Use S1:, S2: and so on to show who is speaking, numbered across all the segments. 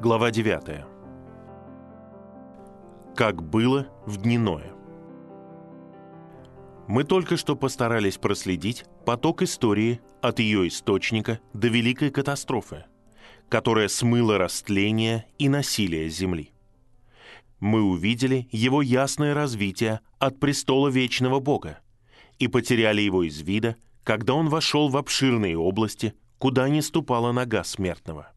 S1: глава 9. Как было в дни. Мы только что постарались проследить поток истории от ее источника до великой катастрофы, которая смыла растление и насилие Земли. Мы увидели его ясное развитие от престола вечного Бога и потеряли его из вида, когда он вошел в обширные области, куда не ступала нога смертного –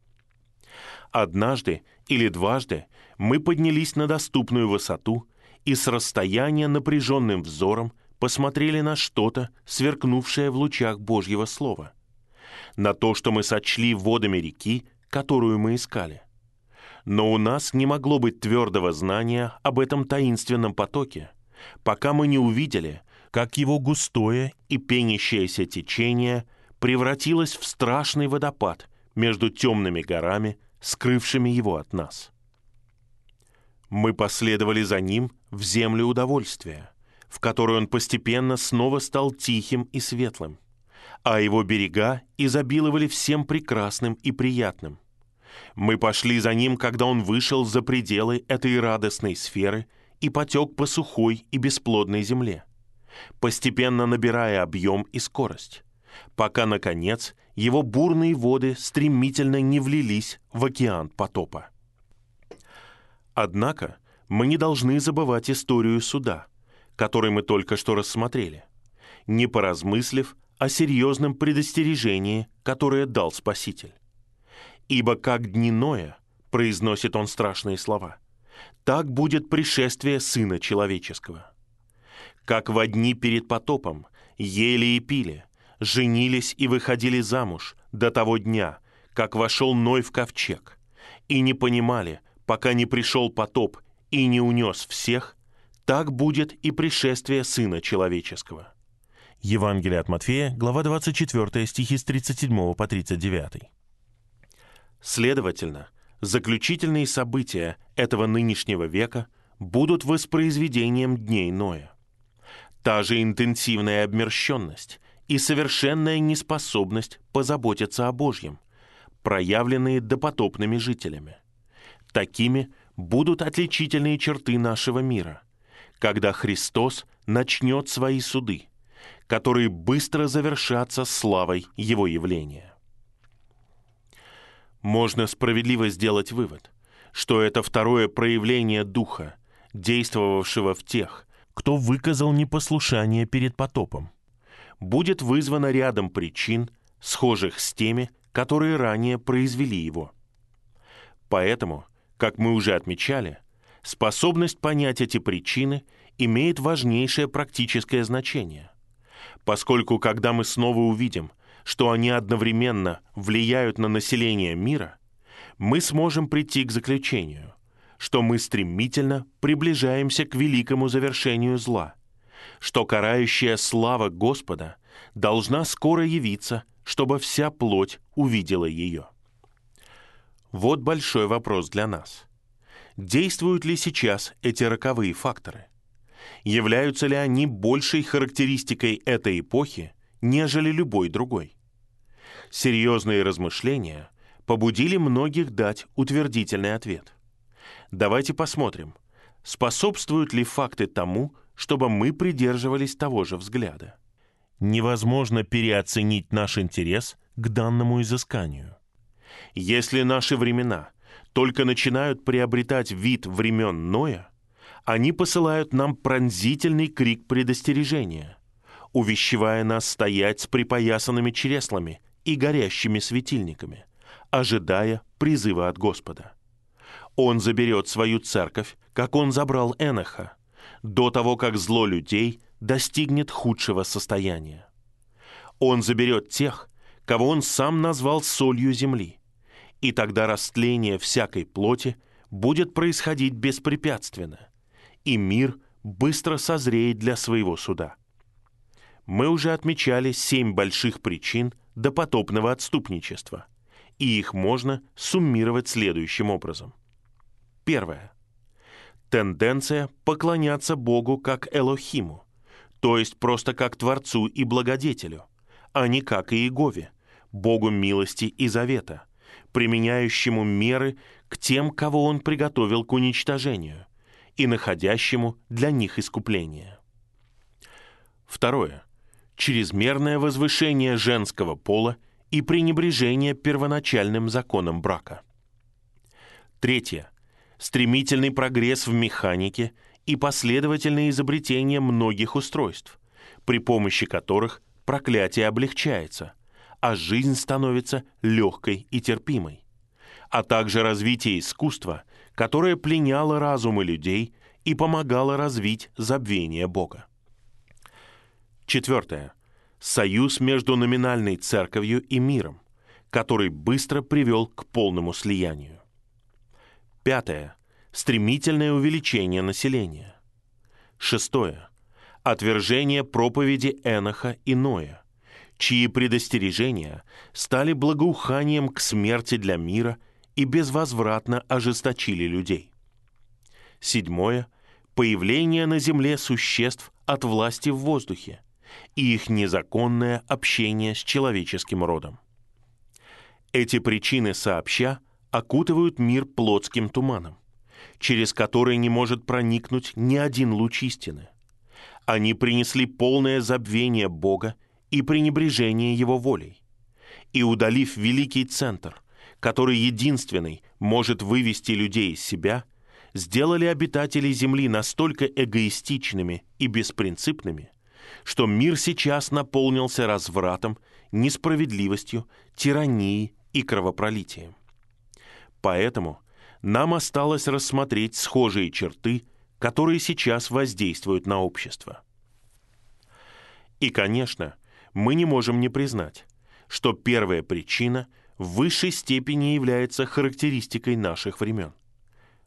S1: Однажды или дважды мы поднялись на доступную высоту и с расстояния напряженным взором посмотрели на что-то, сверкнувшее в лучах Божьего Слова. На то, что мы сочли водами реки, которую мы искали. Но у нас не могло быть твердого знания об этом таинственном потоке, пока мы не увидели, как его густое и пенящееся течение превратилось в страшный водопад между темными горами – скрывшими его от нас. Мы последовали за ним в землю удовольствия, в которой он постепенно снова стал тихим и светлым, а его берега изобиловали всем прекрасным и приятным. Мы пошли за ним, когда он вышел за пределы этой радостной сферы и потек по сухой и бесплодной земле, постепенно набирая объем и скорость, пока, наконец, его бурные воды стремительно не влились в океан потопа. Однако мы не должны забывать историю суда, который мы только что рассмотрели, не поразмыслив о серьезном предостережении, которое дал Спаситель. «Ибо как дни произносит он страшные слова, — так будет пришествие Сына Человеческого. Как в дни перед потопом ели и пили, женились и выходили замуж до того дня, как вошел Ной в ковчег, и не понимали, пока не пришел потоп и не унес всех, так будет и пришествие Сына Человеческого». Евангелие от Матфея, глава 24, стихи с 37 по 39. Следовательно, заключительные события этого нынешнего века будут воспроизведением дней Ноя. Та же интенсивная обмерщенность и совершенная неспособность позаботиться о Божьем, проявленные допотопными жителями. Такими будут отличительные черты нашего мира, когда Христос начнет свои суды, которые быстро завершатся славой Его явления. Можно справедливо сделать вывод, что это второе проявление Духа, действовавшего в тех, кто выказал непослушание перед потопом – будет вызвано рядом причин, схожих с теми, которые ранее произвели его. Поэтому, как мы уже отмечали, способность понять эти причины имеет важнейшее практическое значение, поскольку когда мы снова увидим, что они одновременно влияют на население мира, мы сможем прийти к заключению, что мы стремительно приближаемся к великому завершению зла – что карающая слава Господа должна скоро явиться, чтобы вся плоть увидела ее. Вот большой вопрос для нас. Действуют ли сейчас эти роковые факторы? Являются ли они большей характеристикой этой эпохи, нежели любой другой? Серьезные размышления побудили многих дать утвердительный ответ. Давайте посмотрим, способствуют ли факты тому, чтобы мы придерживались того же взгляда. Невозможно переоценить наш интерес к данному изысканию. Если наши времена только начинают приобретать вид времен Ноя, они посылают нам пронзительный крик предостережения, увещевая нас стоять с припоясанными чреслами и горящими светильниками, ожидая призыва от Господа. Он заберет свою церковь, как он забрал Эноха, до того, как зло людей достигнет худшего состояния. Он заберет тех, кого он сам назвал солью земли, и тогда растление всякой плоти будет происходить беспрепятственно, и мир быстро созреет для своего суда. Мы уже отмечали семь больших причин допотопного отступничества, и их можно суммировать следующим образом. Первое – тенденция поклоняться Богу как Элохиму, то есть просто как Творцу и Благодетелю, а не как Иегове, Богу милости и завета, применяющему меры к тем, кого он приготовил к уничтожению, и находящему для них искупление. Второе. Чрезмерное возвышение женского пола и пренебрежение первоначальным законом брака. Третье. Стремительный прогресс в механике и последовательное изобретение многих устройств, при помощи которых проклятие облегчается, а жизнь становится легкой и терпимой, а также развитие искусства, которое пленяло разумы людей и помогало развить забвение Бога. Четвертое. Союз между номинальной церковью и миром, который быстро привел к полному слиянию. Пятое. Стремительное увеличение населения. Шестое. Отвержение проповеди Эноха и Ноя, чьи предостережения стали благоуханием к смерти для мира и безвозвратно ожесточили людей. Седьмое – появление на земле существ от власти в воздухе и их незаконное общение с человеческим родом. Эти причины сообща окутывают мир плотским туманом, через который не может проникнуть ни один луч истины. Они принесли полное забвение Бога и пренебрежение его волей. И удалив великий центр, который единственный может вывести людей из себя, сделали обитателей Земли настолько эгоистичными и беспринципными, что мир сейчас наполнился развратом, несправедливостью, тиранией и кровопролитием. Поэтому нам осталось рассмотреть схожие черты, которые сейчас воздействуют на общество. И, конечно, мы не можем не признать, что первая причина в высшей степени является характеристикой наших времен.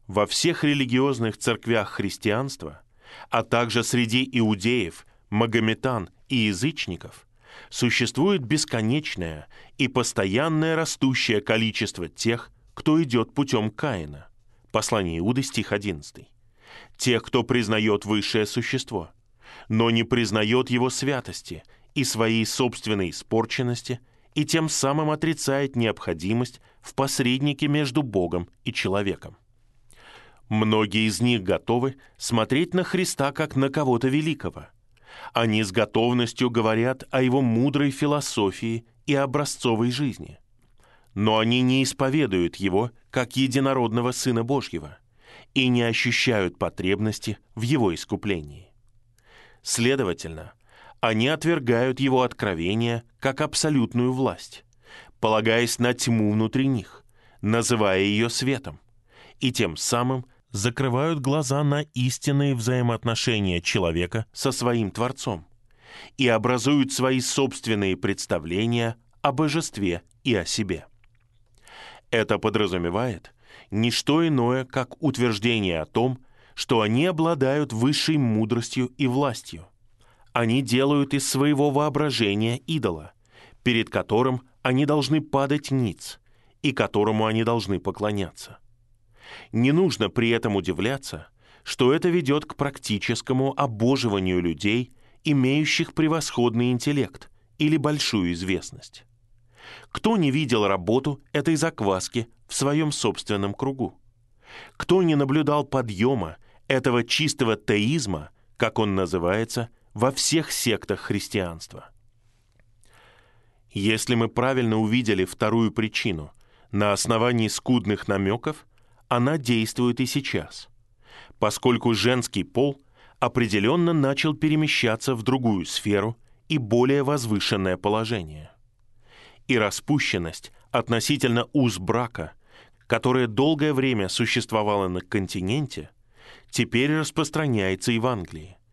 S1: Во всех религиозных церквях христианства, а также среди иудеев, магометан и язычников, существует бесконечное и постоянное растущее количество тех, кто идет путем Каина. Послание Иуды, стих 11. Тех, кто признает высшее существо, но не признает его святости и своей собственной испорченности и тем самым отрицает необходимость в посреднике между Богом и человеком. Многие из них готовы смотреть на Христа как на кого-то великого. Они с готовностью говорят о его мудрой философии и образцовой жизни. Но они не исповедуют его как единородного Сына Божьего и не ощущают потребности в его искуплении. Следовательно, они отвергают его откровение как абсолютную власть, полагаясь на тьму внутри них, называя ее светом, и тем самым закрывают глаза на истинные взаимоотношения человека со своим Творцом и образуют свои собственные представления о божестве и о себе. Это подразумевает не что иное, как утверждение о том, что они обладают высшей мудростью и властью – они делают из своего воображения идола, перед которым они должны падать ниц и которому они должны поклоняться. Не нужно при этом удивляться, что это ведет к практическому обоживанию людей, имеющих превосходный интеллект или большую известность. Кто не видел работу этой закваски в своем собственном кругу? Кто не наблюдал подъема этого чистого теизма, как он называется, во всех сектах христианства. Если мы правильно увидели вторую причину на основании скудных намеков, она действует и сейчас, поскольку женский пол определенно начал перемещаться в другую сферу и более возвышенное положение. И распущенность относительно уз брака, которая долгое время существовала на континенте, теперь распространяется и в Англии –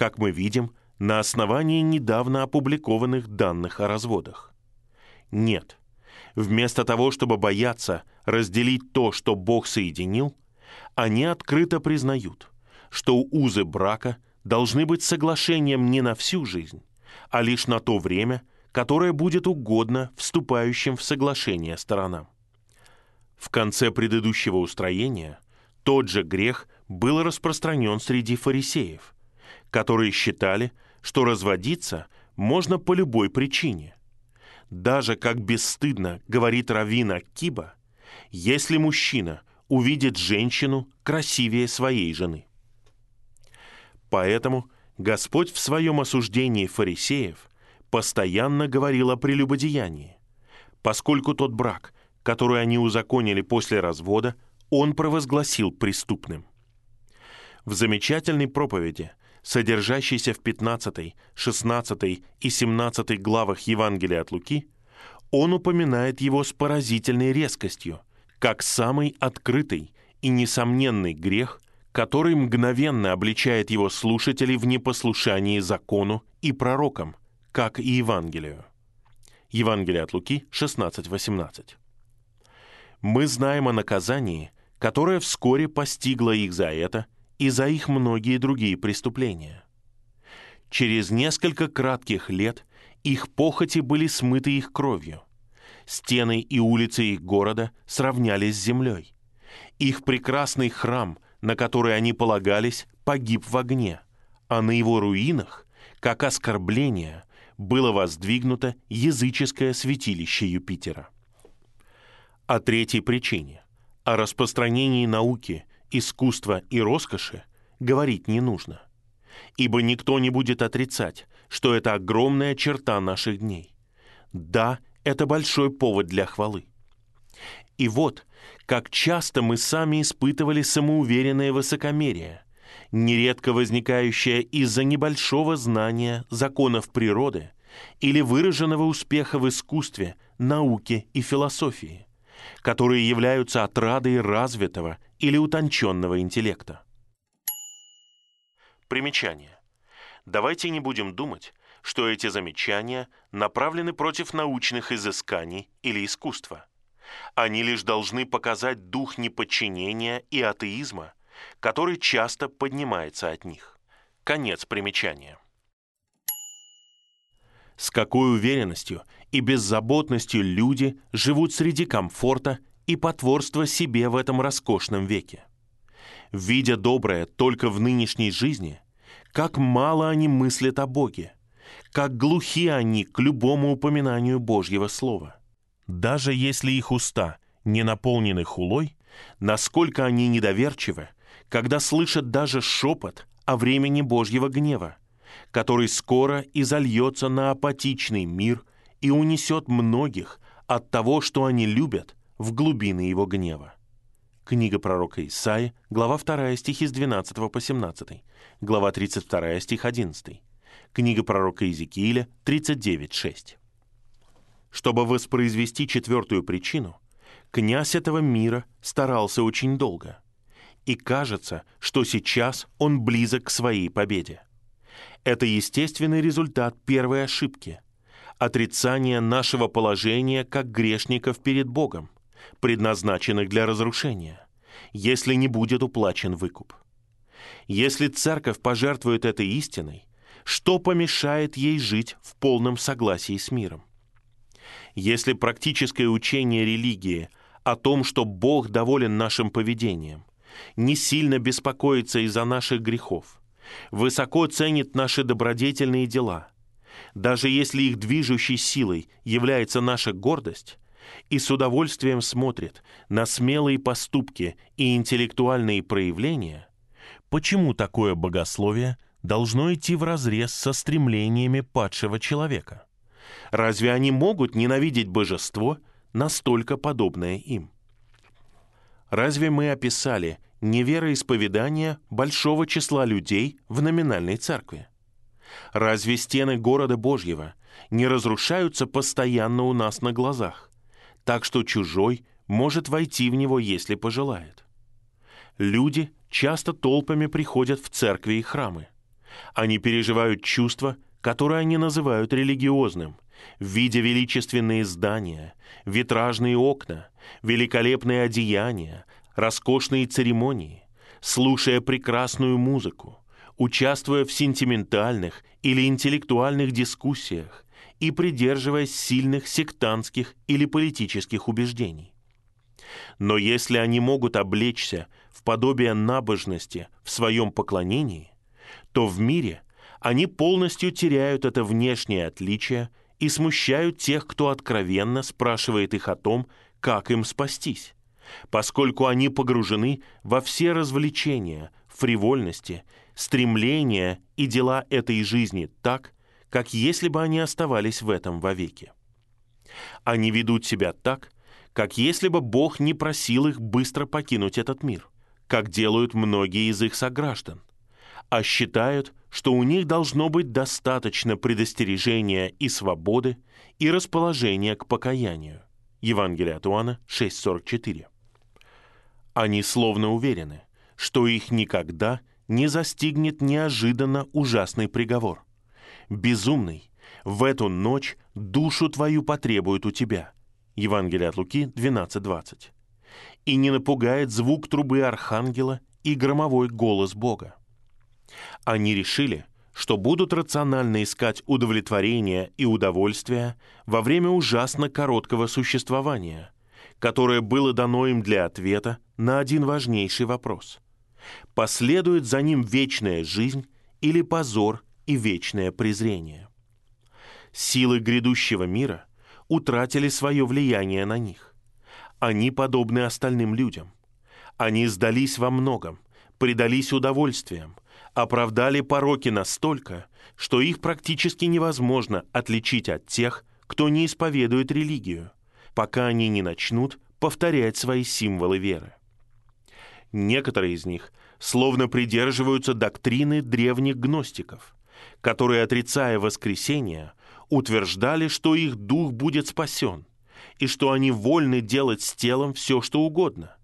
S1: как мы видим, на основании недавно опубликованных данных о разводах. Нет. Вместо того, чтобы бояться разделить то, что Бог соединил, они открыто признают, что узы брака должны быть соглашением не на всю жизнь, а лишь на то время, которое будет угодно вступающим в соглашение сторонам. В конце предыдущего устроения тот же грех был распространен среди фарисеев – которые считали, что разводиться можно по любой причине. Даже, как бесстыдно говорит Равина Киба, если мужчина увидит женщину красивее своей жены. Поэтому Господь в своем осуждении фарисеев постоянно говорил о прелюбодеянии, поскольку тот брак, который они узаконили после развода, он провозгласил преступным. В замечательной проповеди, содержащейся в 15, 16 и 17 главах Евангелия от Луки, он упоминает его с поразительной резкостью, как самый открытый и несомненный грех, который мгновенно обличает его слушателей в непослушании закону и пророкам, как и Евангелию. Евангелие от Луки 16:18. Мы знаем о наказании, которое вскоре постигло их за это и за их многие другие преступления. Через несколько кратких лет их похоти были смыты их кровью. Стены и улицы их города сравнялись с землей. Их прекрасный храм, на который они полагались, погиб в огне, а на его руинах, как оскорбление, было воздвигнуто языческое святилище Юпитера. О третьей причине, о распространении науки, искусства и роскоши говорить не нужно, ибо никто не будет отрицать, что это огромная черта наших дней. Да, это большой повод для хвалы. И вот, как часто мы сами испытывали самоуверенное высокомерие, нередко возникающее из-за небольшого знания законов природы или выраженного успеха в искусстве, науке и философии, которые являются отрадой развитого или утонченного интеллекта. Примечание. Давайте не будем думать, что эти замечания направлены против научных изысканий или искусства. Они лишь должны показать дух неподчинения и атеизма, который часто поднимается от них. Конец примечания. С какой уверенностью и беззаботностью люди живут среди комфорта и потворства себе в этом роскошном веке. Видя доброе только в нынешней жизни, как мало они мыслят о Боге – как глухи они к любому упоминанию Божьего Слова. Даже если их уста не наполнены хулой, насколько они недоверчивы, когда слышат даже шепот о времени Божьего гнева, который скоро изольется на апатичный мир и унесет многих от того, что они любят, в глубины его гнева. Книга пророка Исаи, глава 2, стихи с 12 по 17, глава 32, стих 11, Книга пророка Иезекииля 39.6. Чтобы воспроизвести четвертую причину, князь этого мира старался очень долго. И кажется, что сейчас он близок к своей победе. Это естественный результат первой ошибки – отрицания нашего положения как грешников перед Богом, предназначенных для разрушения, если не будет уплачен выкуп. Если церковь пожертвует этой истиной, что помешает ей жить в полном согласии с миром. Если практическое учение религии о том, что Бог доволен нашим поведением, не сильно беспокоится из-за наших грехов, высоко ценит наши добродетельные дела, даже если их движущей силой является наша гордость, и с удовольствием смотрит на смелые поступки и интеллектуальные проявления, почему такое богословие – должно идти вразрез со стремлениями падшего человека. Разве они могут ненавидеть божество, настолько подобное им? Разве мы описали невероисповедание большого числа людей в номинальной церкви? Разве стены города Божьего не разрушаются постоянно у нас на глазах, так что чужой может войти в него, если пожелает? Люди часто толпами приходят в церкви и храмы – они переживают чувство, которое они называют религиозным, в виде величественные здания, витражные окна, великолепные одеяния, роскошные церемонии, слушая прекрасную музыку, участвуя в сентиментальных или интеллектуальных дискуссиях и придерживаясь сильных сектантских или политических убеждений. Но если они могут облечься в подобие набожности в своем поклонении, то в мире они полностью теряют это внешнее отличие и смущают тех, кто откровенно спрашивает их о том, как им спастись, поскольку они погружены во все развлечения, фривольности, стремления и дела этой жизни так, как если бы они оставались в этом вовеки. Они ведут себя так, как если бы Бог не просил их быстро покинуть этот мир, как делают многие из их сограждан, а считают, что у них должно быть достаточно предостережения и свободы и расположения к покаянию. Евангелие от Иоанна 6.44. Они словно уверены, что их никогда не застигнет неожиданно ужасный приговор. Безумный, в эту ночь душу твою потребует у тебя. Евангелие от Луки 12.20. И не напугает звук трубы архангела и громовой голос Бога. Они решили, что будут рационально искать удовлетворение и удовольствие во время ужасно короткого существования, которое было дано им для ответа на один важнейший вопрос. Последует за ним вечная жизнь или позор и вечное презрение. Силы грядущего мира утратили свое влияние на них. Они подобны остальным людям. Они сдались во многом, предались удовольствиям, оправдали пороки настолько, что их практически невозможно отличить от тех, кто не исповедует религию, пока они не начнут повторять свои символы веры. Некоторые из них словно придерживаются доктрины древних гностиков, которые, отрицая воскресение, утверждали, что их дух будет спасен, и что они вольны делать с телом все, что угодно,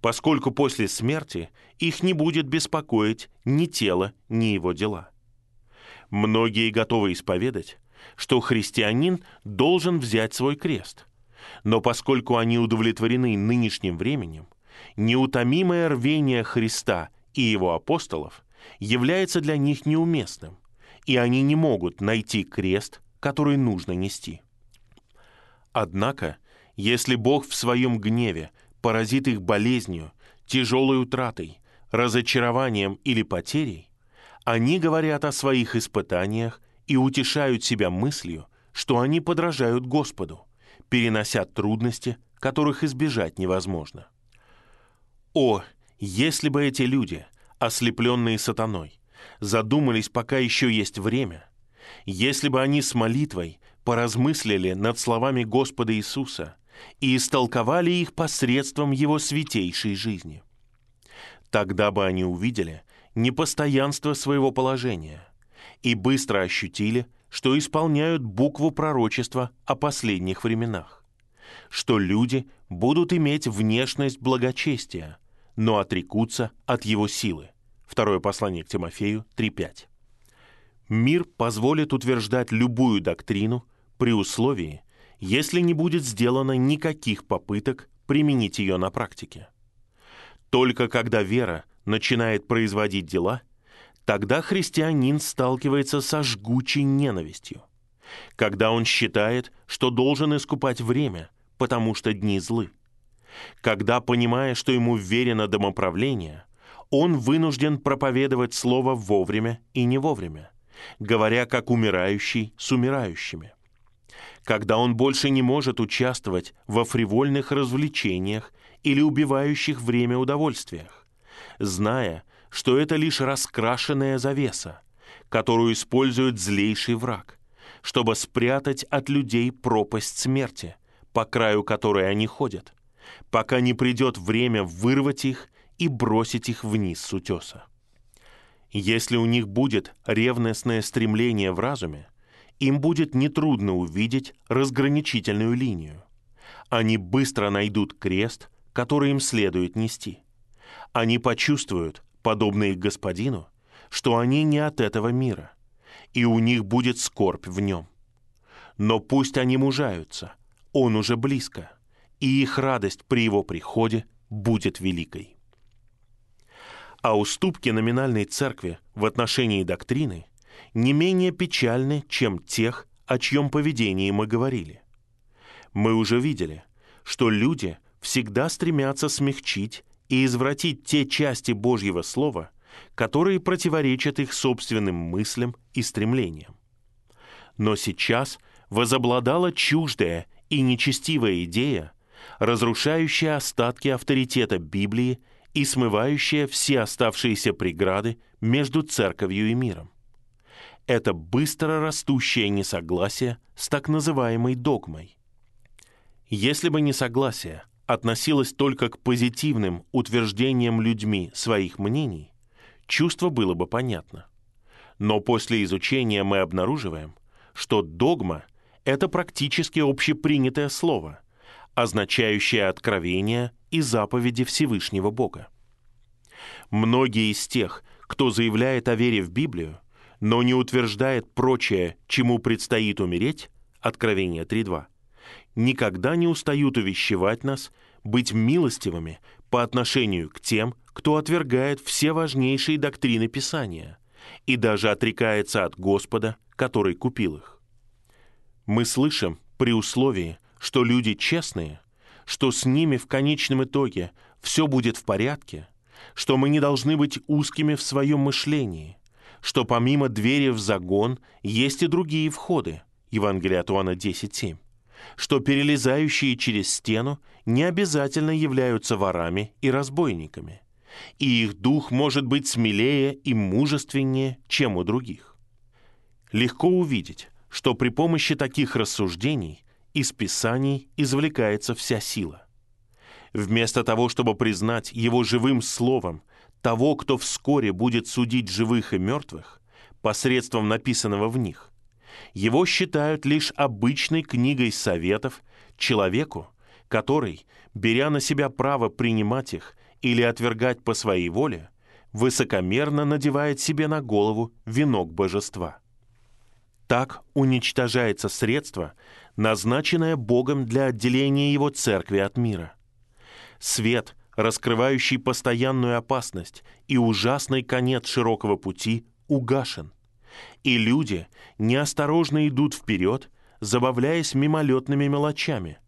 S1: поскольку после смерти их не будет беспокоить ни тело, ни его дела. Многие готовы исповедать, что христианин должен взять свой крест, но поскольку они удовлетворены нынешним временем, неутомимое рвение Христа и его апостолов является для них неуместным, и они не могут найти крест, который нужно нести. Однако, если Бог в своем гневе поразит их болезнью, тяжелой утратой, разочарованием или потерей, они говорят о своих испытаниях и утешают себя мыслью, что они подражают Господу, перенося трудности, которых избежать невозможно. О, если бы эти люди, ослепленные сатаной, задумались, пока еще есть время, если бы они с молитвой поразмыслили над словами Господа Иисуса и истолковали их посредством Его святейшей жизни. Тогда бы они увидели непостоянство своего положения и быстро ощутили, что исполняют букву пророчества о последних временах, что люди будут иметь внешность благочестия, но отрекутся от его силы. Второе послание к Тимофею 3.5. Мир позволит утверждать любую доктрину при условии, если не будет сделано никаких попыток применить ее на практике. Только когда вера начинает производить дела, тогда христианин сталкивается со жгучей ненавистью. Когда он считает, что должен искупать время, потому что дни злы. Когда, понимая, что ему верено домоправление, он вынужден проповедовать слово вовремя и не вовремя, говоря как умирающий с умирающими когда он больше не может участвовать во фривольных развлечениях или убивающих время удовольствиях, зная, что это лишь раскрашенная завеса, которую использует злейший враг, чтобы спрятать от людей пропасть смерти, по краю которой они ходят, пока не придет время вырвать их и бросить их вниз с утеса. Если у них будет ревностное стремление в разуме, им будет нетрудно увидеть разграничительную линию. Они быстро найдут крест, который им следует нести. Они почувствуют, подобно их господину, что они не от этого мира, и у них будет скорбь в нем. Но пусть они мужаются, он уже близко, и их радость при его приходе будет великой. А уступки номинальной церкви в отношении доктрины – не менее печальны, чем тех, о чьем поведении мы говорили. Мы уже видели, что люди всегда стремятся смягчить и извратить те части Божьего Слова, которые противоречат их собственным мыслям и стремлениям. Но сейчас возобладала чуждая и нечестивая идея разрушающая остатки авторитета Библии и смывающая все оставшиеся преграды между церковью и миром. Это быстро растущее несогласие с так называемой догмой. Если бы несогласие относилось только к позитивным утверждениям людьми своих мнений, чувство было бы понятно. Но после изучения мы обнаруживаем, что догма — это практически общепринятое слово, означающее откровение и заповеди Всевышнего Бога. Многие из тех, кто заявляет о вере в Библию, но не утверждает прочее, чему предстоит умереть, Откровение 3.2, никогда не устают увещевать нас быть милостивыми по отношению к тем, кто отвергает все важнейшие доктрины Писания и даже отрекается от Господа, который купил их. Мы слышим при условии, что люди честные, что с ними в конечном итоге все будет в порядке, что мы не должны быть узкими в своем мышлении, что помимо двери в загон есть и другие входы, Евангелие от Иоанна 10.7, что перелезающие через стену не обязательно являются ворами и разбойниками, и их дух может быть смелее и мужественнее, чем у других. Легко увидеть, что при помощи таких рассуждений из Писаний извлекается вся сила. Вместо того, чтобы признать его живым словом того, кто вскоре будет судить живых и мертвых, посредством написанного в них, его считают лишь обычной книгой советов человеку, который, беря на себя право принимать их или отвергать по своей воле, высокомерно надевает себе на голову венок божества. Так уничтожается средство, назначенное Богом для отделения Его церкви от мира. Свет, раскрывающий постоянную опасность и ужасный конец широкого пути, угашен. И люди неосторожно идут вперед, забавляясь мимолетными мелочами,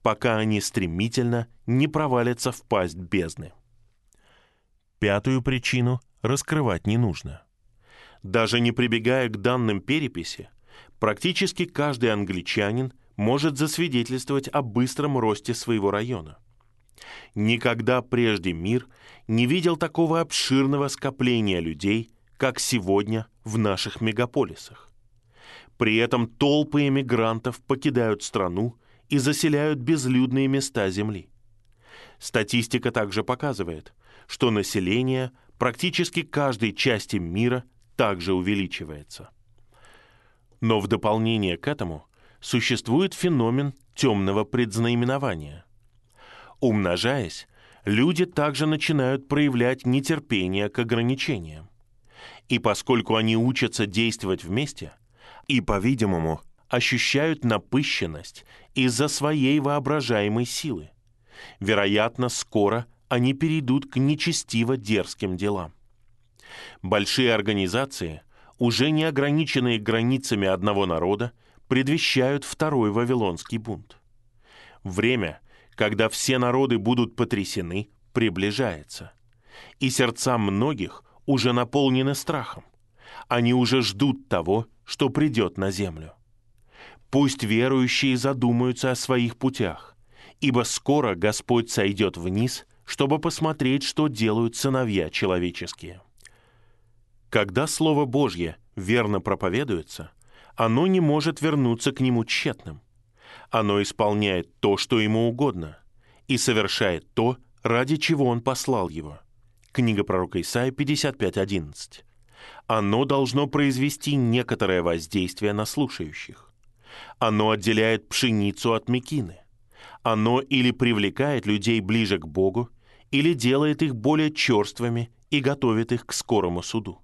S1: пока они стремительно не провалятся в пасть бездны. Пятую причину раскрывать не нужно. Даже не прибегая к данным переписи, практически каждый англичанин может засвидетельствовать о быстром росте своего района – Никогда прежде мир не видел такого обширного скопления людей, как сегодня в наших мегаполисах. При этом толпы эмигрантов покидают страну и заселяют безлюдные места Земли. Статистика также показывает, что население практически каждой части мира также увеличивается. Но в дополнение к этому существует феномен темного предзнаменования – Умножаясь, люди также начинают проявлять нетерпение к ограничениям. И поскольку они учатся действовать вместе, и, по-видимому, ощущают напыщенность из-за своей воображаемой силы, вероятно, скоро они перейдут к нечестиво дерзким делам. Большие организации, уже не ограниченные границами одного народа, предвещают второй Вавилонский бунт. Время, когда все народы будут потрясены, приближается. И сердца многих уже наполнены страхом. Они уже ждут того, что придет на землю. Пусть верующие задумаются о своих путях, ибо скоро Господь сойдет вниз, чтобы посмотреть, что делают сыновья человеческие. Когда Слово Божье верно проповедуется, оно не может вернуться к нему тщетным. Оно исполняет то, что ему угодно, и совершает то, ради чего он послал его. Книга пророка Исаия 55.11. Оно должно произвести некоторое воздействие на слушающих. Оно отделяет пшеницу от мекины. Оно или привлекает людей ближе к Богу, или делает их более черствыми и готовит их к скорому суду.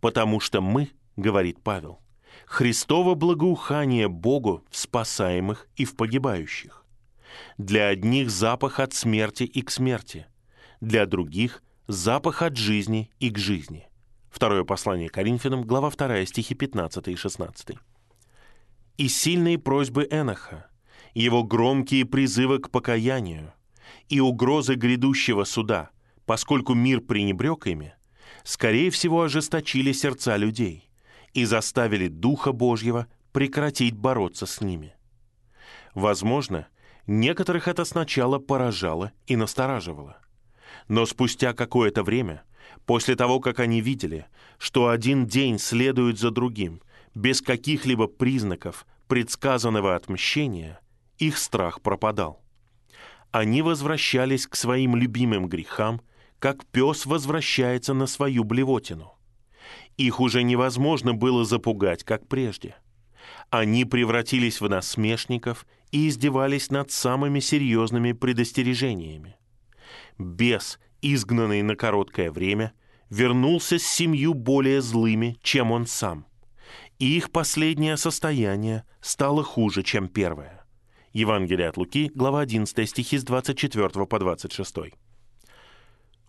S1: «Потому что мы, — говорит Павел, — Христово благоухание Богу в спасаемых и в погибающих. Для одних запах от смерти и к смерти, для других запах от жизни и к жизни. Второе послание Коринфянам, глава 2, стихи 15 и 16. И сильные просьбы Эноха, его громкие призывы к покаянию и угрозы грядущего суда, поскольку мир пренебрег ими, скорее всего ожесточили сердца людей – и заставили Духа Божьего прекратить бороться с ними. Возможно, Некоторых это сначала поражало и настораживало. Но спустя какое-то время, после того, как они видели, что один день следует за другим, без каких-либо признаков предсказанного отмщения, их страх пропадал. Они возвращались к своим любимым грехам, как пес возвращается на свою блевотину. Их уже невозможно было запугать, как прежде. Они превратились в насмешников и издевались над самыми серьезными предостережениями. Бес, изгнанный на короткое время, вернулся с семью более злыми, чем он сам. И их последнее состояние стало хуже, чем первое. Евангелие от Луки, глава 11, стихи с 24 по 26.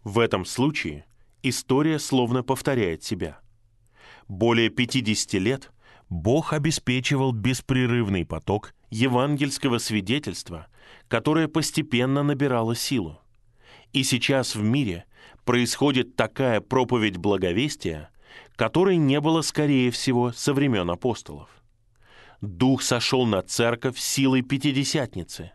S1: В этом случае история словно повторяет себя. Более 50 лет Бог обеспечивал беспрерывный поток евангельского свидетельства, которое постепенно набирало силу. И сейчас в мире происходит такая проповедь благовестия, которой не было, скорее всего, со времен апостолов. Дух сошел на церковь силой Пятидесятницы.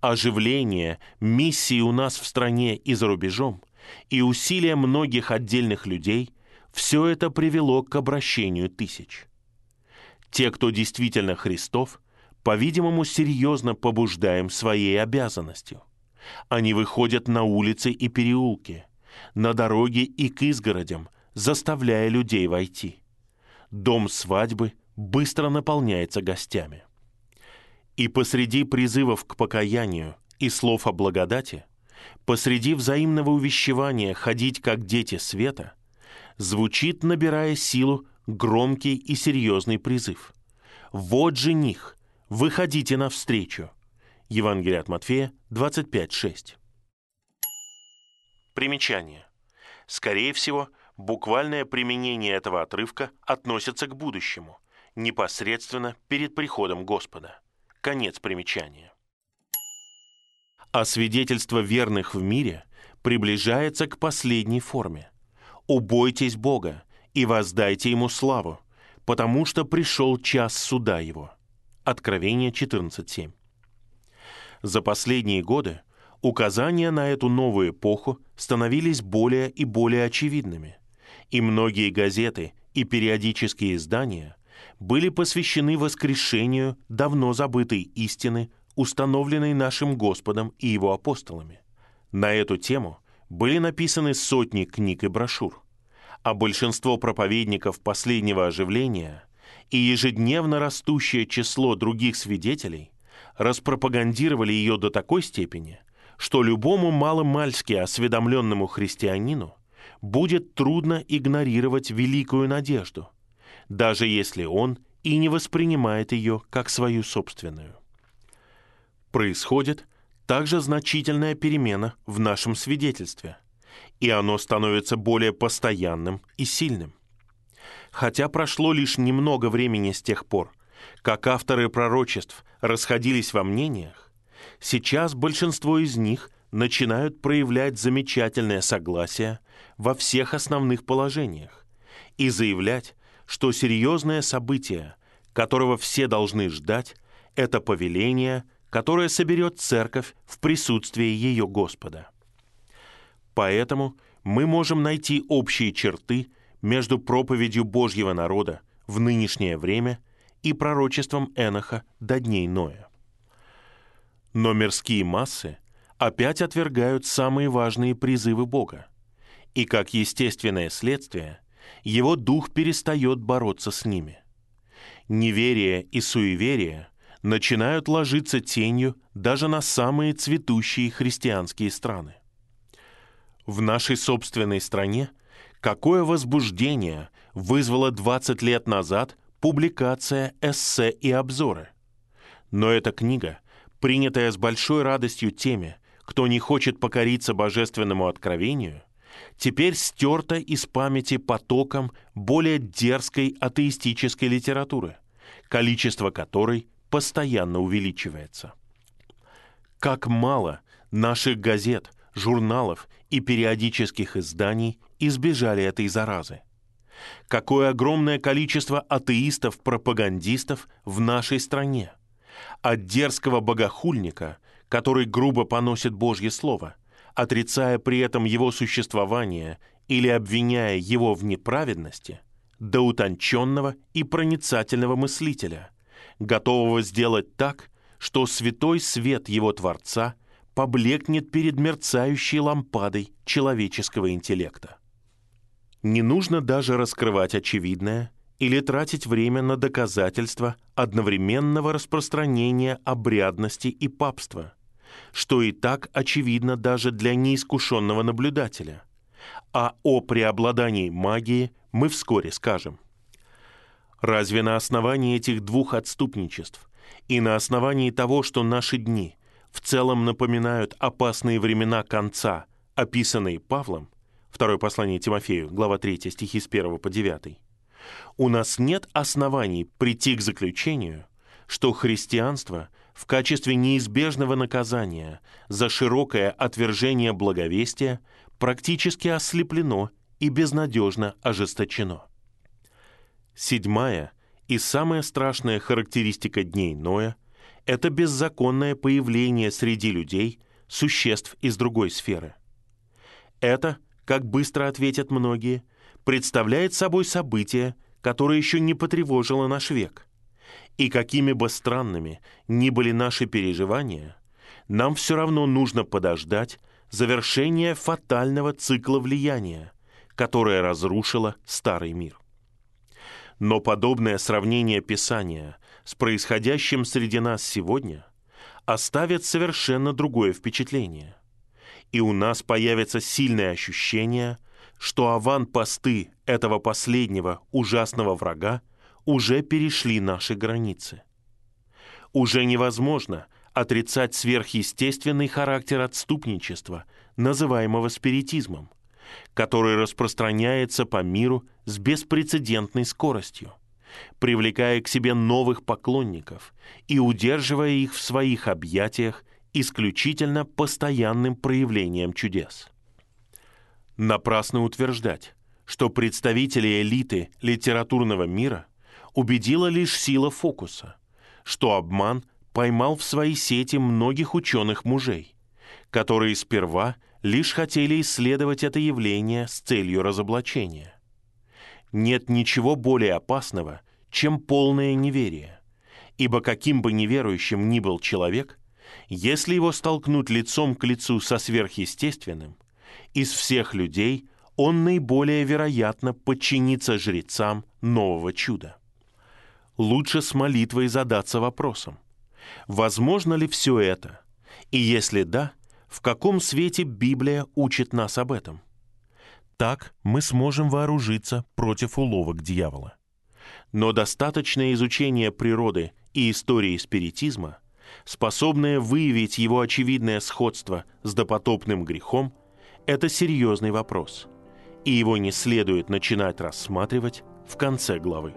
S1: Оживление миссии у нас в стране и за рубежом и усилия многих отдельных людей – все это привело к обращению тысяч. Те, кто действительно Христов, по-видимому, серьезно побуждаем своей обязанностью. Они выходят на улицы и переулки, на дороги и к изгородям, заставляя людей войти. Дом свадьбы быстро наполняется гостями. И посреди призывов к покаянию и слов о благодати, посреди взаимного увещевания ходить как дети света, звучит, набирая силу, громкий и серьезный призыв. «Вот жених, Выходите навстречу. Евангелие от Матфея 25.6. Примечание. Скорее всего, буквальное применение этого отрывка относится к будущему, непосредственно перед приходом Господа. Конец примечания. А свидетельство верных в мире приближается к последней форме. «Убойтесь Бога и воздайте Ему славу, потому что пришел час суда Его». Откровение 14.7. За последние годы указания на эту новую эпоху становились более и более очевидными, и многие газеты и периодические издания были посвящены воскрешению давно забытой истины, установленной нашим Господом и Его апостолами. На эту тему были написаны сотни книг и брошюр, а большинство проповедников последнего оживления – и ежедневно растущее число других свидетелей распропагандировали ее до такой степени, что любому маломальски осведомленному христианину будет трудно игнорировать великую надежду, даже если он и не воспринимает ее как свою собственную. Происходит также значительная перемена в нашем свидетельстве, и оно становится более постоянным и сильным. Хотя прошло лишь немного времени с тех пор, как авторы пророчеств расходились во мнениях, сейчас большинство из них начинают проявлять замечательное согласие во всех основных положениях и заявлять, что серьезное событие, которого все должны ждать, это повеление, которое соберет церковь в присутствии ее Господа. Поэтому мы можем найти общие черты между проповедью Божьего народа в нынешнее время и пророчеством Эноха до дней Ноя. Но мирские массы опять отвергают самые важные призывы Бога, и как естественное следствие, его дух перестает бороться с ними. Неверие и суеверие начинают ложиться тенью даже на самые цветущие христианские страны. В нашей собственной стране – Какое возбуждение вызвала 20 лет назад публикация эссе и обзоры. Но эта книга, принятая с большой радостью теми, кто не хочет покориться божественному откровению, теперь стерта из памяти потоком более дерзкой атеистической литературы, количество которой постоянно увеличивается. Как мало наших газет, журналов и периодических изданий избежали этой заразы. Какое огромное количество атеистов-пропагандистов в нашей стране. От дерзкого богохульника который грубо поносит Божье Слово, отрицая при этом его существование или обвиняя его в неправедности, до утонченного и проницательного мыслителя, готового сделать так, что святой свет его Творца поблекнет перед мерцающей лампадой человеческого интеллекта. Не нужно даже раскрывать очевидное или тратить время на доказательства одновременного распространения обрядности и папства, что и так очевидно даже для неискушенного наблюдателя. А о преобладании магии мы вскоре скажем. Разве на основании этих двух отступничеств и на основании того, что наши дни в целом напоминают опасные времена конца, описанные Павлом, второе послание Тимофею, глава 3, стихи с 1 по 9, у нас нет оснований прийти к заключению, что христианство в качестве неизбежного наказания за широкое отвержение благовестия практически ослеплено и безнадежно ожесточено. Седьмая и самая страшная характеристика дней Ноя – это беззаконное появление среди людей существ из другой сферы. Это, как быстро ответят многие, представляет собой событие, которое еще не потревожило наш век. И какими бы странными ни были наши переживания, нам все равно нужно подождать завершения фатального цикла влияния, которое разрушило старый мир. Но подобное сравнение Писания с происходящим среди нас сегодня оставит совершенно другое впечатление. И у нас появится сильное ощущение, что аванпосты этого последнего ужасного врага уже перешли наши границы. Уже невозможно отрицать сверхъестественный характер отступничества, называемого спиритизмом, который распространяется по миру с беспрецедентной скоростью, привлекая к себе новых поклонников и удерживая их в своих объятиях исключительно постоянным проявлением чудес. Напрасно утверждать, что представители элиты литературного мира убедила лишь сила фокуса, что обман поймал в свои сети многих ученых мужей, которые сперва лишь хотели исследовать это явление с целью разоблачения. Нет ничего более опасного, чем полное неверие, ибо каким бы неверующим ни был человек, если его столкнуть лицом к лицу со сверхъестественным, из всех людей он наиболее вероятно подчинится жрецам нового чуда. Лучше с молитвой задаться вопросом, возможно ли все это, и если да, в каком свете Библия учит нас об этом? Так мы сможем вооружиться против уловок дьявола. Но достаточное изучение природы и истории спиритизма, способное выявить его очевидное сходство с допотопным грехом – это серьезный вопрос, и его не следует начинать рассматривать в конце главы.